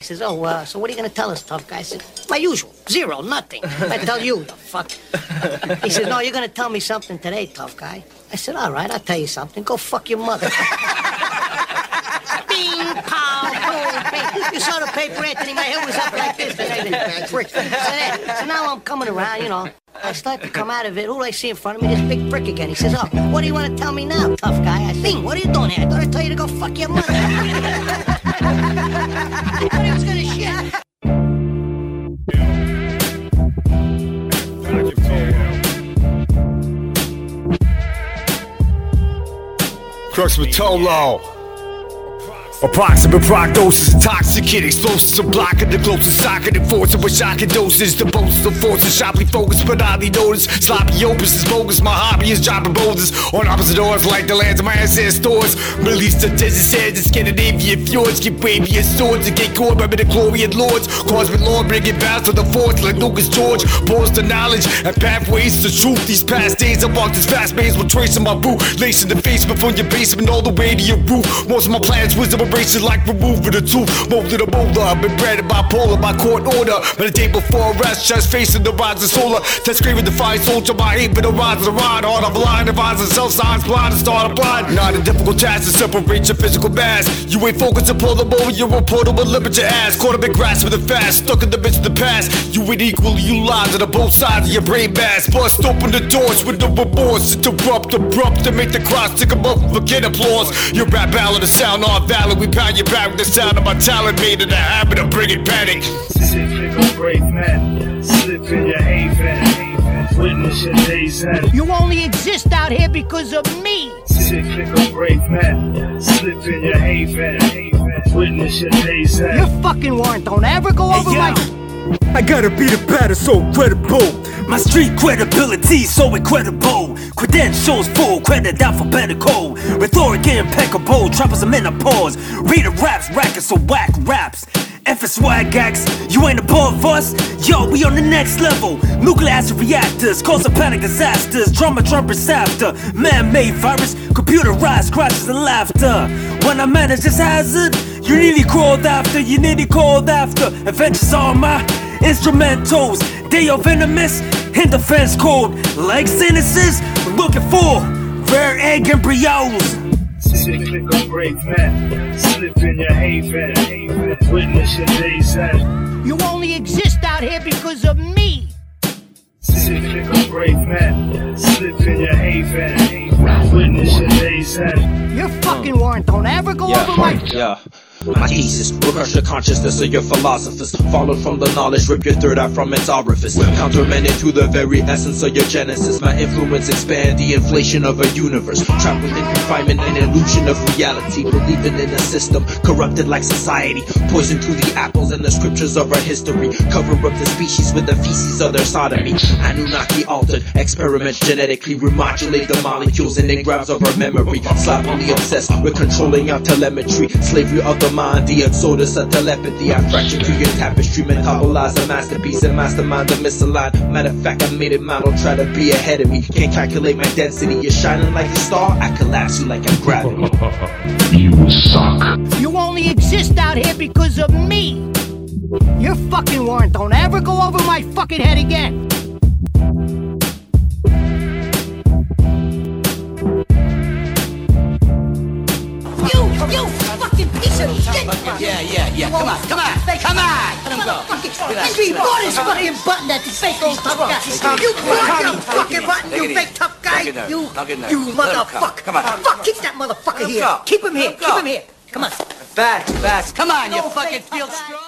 He says, oh, uh, so what are you going to tell us, tough guy? I said, my usual, zero, nothing. I tell you, the fuck. He says, no, you're going to tell me something today, tough guy. I said, all right, I'll tell you something. Go fuck your mother. Bing, pow, boom. You saw the paper, Anthony. My head was up like this. Prick. So, then- so now I'm coming around, you know. I start to come out of it. Who do I see in front of me? This big prick again. He says, oh, what do you want to tell me now, tough guy? I think, what are you doing here? I thought I'd tell you to go fuck your mother. I thought he was going to shit. Crux Mottolo. Approximate prognosis, intoxicant, explosives, a block of the closest socket, enforcing with shocking doses. The boats, the forces, sharply focused, but oddly noticed. Sloppy opus is bogus, my hobby is dropping boulders on opposite doors like the lands of my ancestors. East to desert sands and Scandinavian fjords, get wavy as swords and get caught by the glory and lords. Cosmic Lord, bring it back to the force like Lucas George. Pause to knowledge and pathways to truth. These past days, I walked this fast maze with tracing my boot, lacing the basement from your basement all the way to your roof. Most of my plans, wisdom erasing like removing a tooth. Molded a boulder, I've been branded bipolar by court order. But the day before arrest, just facing the rising solar. Test screaming defiant soldier, my hate for the rise of the ride. Hard of a line, advising self signs, blind and start a blind. Not a difficult task to separate your physical mass. You ain't focused to pull them over, you're a portal, but limit your ass. Caught up in grass with the fast, stuck in the midst of the past. You ain't equally utilized on the both sides of your brain mass. Bust open the doors with no remorse. Interrupt, abrupt, to make the cross stick em up, forget applause. Your rap ballad, the sound all valid. We pound your back with the sound of my talent, made in the habit of bringing panic. Sit fickle brave men, slip in your haven, witness your day's end. You only exist out here because of me. Sit fickle brave men, slip in your haven, witness your day's Your fucking warrant don't ever go over my. I gotta be the batter so credible. My street credibility so incredible. Credentials full, credit alphabetical. Rhetoric impeccable, trappers in menopause. Reader raps, rackets, so whack raps. Is swag acts, you ain't above us. Yo, we on the next level. Nuclear acid reactors, causing panic disasters. Drama trumpets after. Man made virus, computerized crashes and laughter. When I manage this hazard, you nearly crawled after, you nearly called after. Adventures on my instrumentals. They are venomous, in defense code. Like sentences, looking for rare egg embryos. Sit fickle brave men, slip in your haven, witness your day's end. You only exist out here because of me. Sit fickle brave men, slip in your haven, witness your day's end. Your fucking warrant don't ever go over my. Yeah. My thesis crush the consciousness of your philosophers. Followed from the knowledge, rip your third eye from its orifice. Countermanded to the very essence of your genesis. My influence expand the inflation of a universe. Trapped within confinement and illusion of reality. Believing in a system corrupted like society. Poison through the apples and the scriptures of our history. Cover up the species with the feces of their sodomy. Anunnaki altered experiment genetically remodulate the molecules and engrams of our memory. Sloppily obsessed with controlling our telemetry. Slavery of the mind, the exodus of telepathy. I fractured to your tapestry, metabolize a masterpiece and mastermind the misaligned. Matter of fact, I made it mine, don't try to be ahead of me. Can't calculate my density, you're shining like a star. I collapse you like I'm gravity. You suck. You only exist out here because of me. Your fucking warrant don't ever go over my fucking head again. Fucking piece of shit! Yeah, yeah, yeah. Come on, come on, come on. Let him go. Bought his fucking button at the fake tough guy. You your fucking button, you fake tough guy. Look at that. You, Look at that. you Let him come. motherfucker. Come on. Fuck, keep that motherfucker here. Keep him here. Keep him here. Come on. Back, back. Come on, you fucking feel strong.